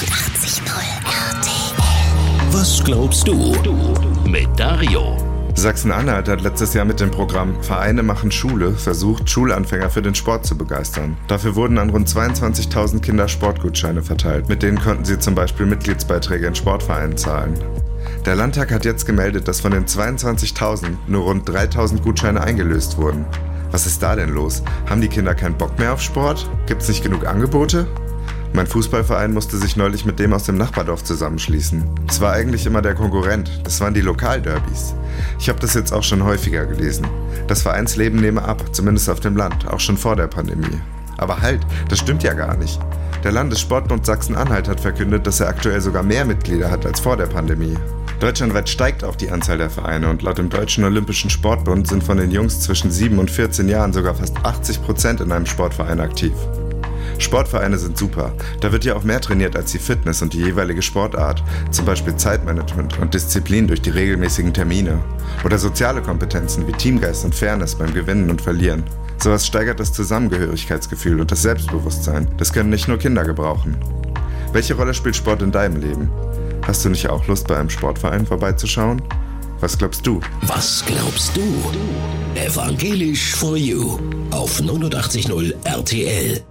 89.0 RTL. Was glaubst du? Mit Dario. Sachsen-Anhalt hat letztes Jahr mit dem Programm Vereine machen Schule versucht, Schulanfänger für den Sport zu begeistern. Dafür wurden an rund 22.000 Kinder Sportgutscheine verteilt. Mit denen konnten sie zum Beispiel Mitgliedsbeiträge in Sportvereinen zahlen. Der Landtag hat jetzt gemeldet, dass von den 22.000 nur rund 3.000 Gutscheine eingelöst wurden. Was ist da denn los? Haben die Kinder keinen Bock mehr auf Sport? Gibt es nicht genug Angebote? Mein Fußballverein musste sich neulich mit dem aus dem Nachbardorf zusammenschließen. Es war eigentlich immer der Konkurrent, das waren die Lokalderbys. Ich habe das jetzt auch schon häufiger gelesen. Das Vereinsleben nehme ab, zumindest auf dem Land, auch schon vor der Pandemie. Aber halt, das stimmt ja gar nicht. Der Landessportbund Sachsen-Anhalt hat verkündet, dass er aktuell sogar mehr Mitglieder hat als vor der Pandemie. Deutschlandweit steigt auch die Anzahl der Vereine und laut dem Deutschen Olympischen Sportbund sind von den Jungs zwischen 7 und 14 Jahren sogar fast 80 Prozent in einem Sportverein aktiv. Sportvereine sind super. Da wird ja auch mehr trainiert als die Fitness und die jeweilige Sportart. Zum Beispiel Zeitmanagement und Disziplin durch die regelmäßigen Termine. Oder soziale Kompetenzen wie Teamgeist und Fairness beim Gewinnen und Verlieren. Sowas steigert das Zusammengehörigkeitsgefühl und das Selbstbewusstsein. Das können nicht nur Kinder gebrauchen. Welche Rolle spielt Sport in deinem Leben? Hast du nicht auch Lust, bei einem Sportverein vorbeizuschauen? Was glaubst du? Was glaubst du? Evangelisch for You auf 89.0 RTL.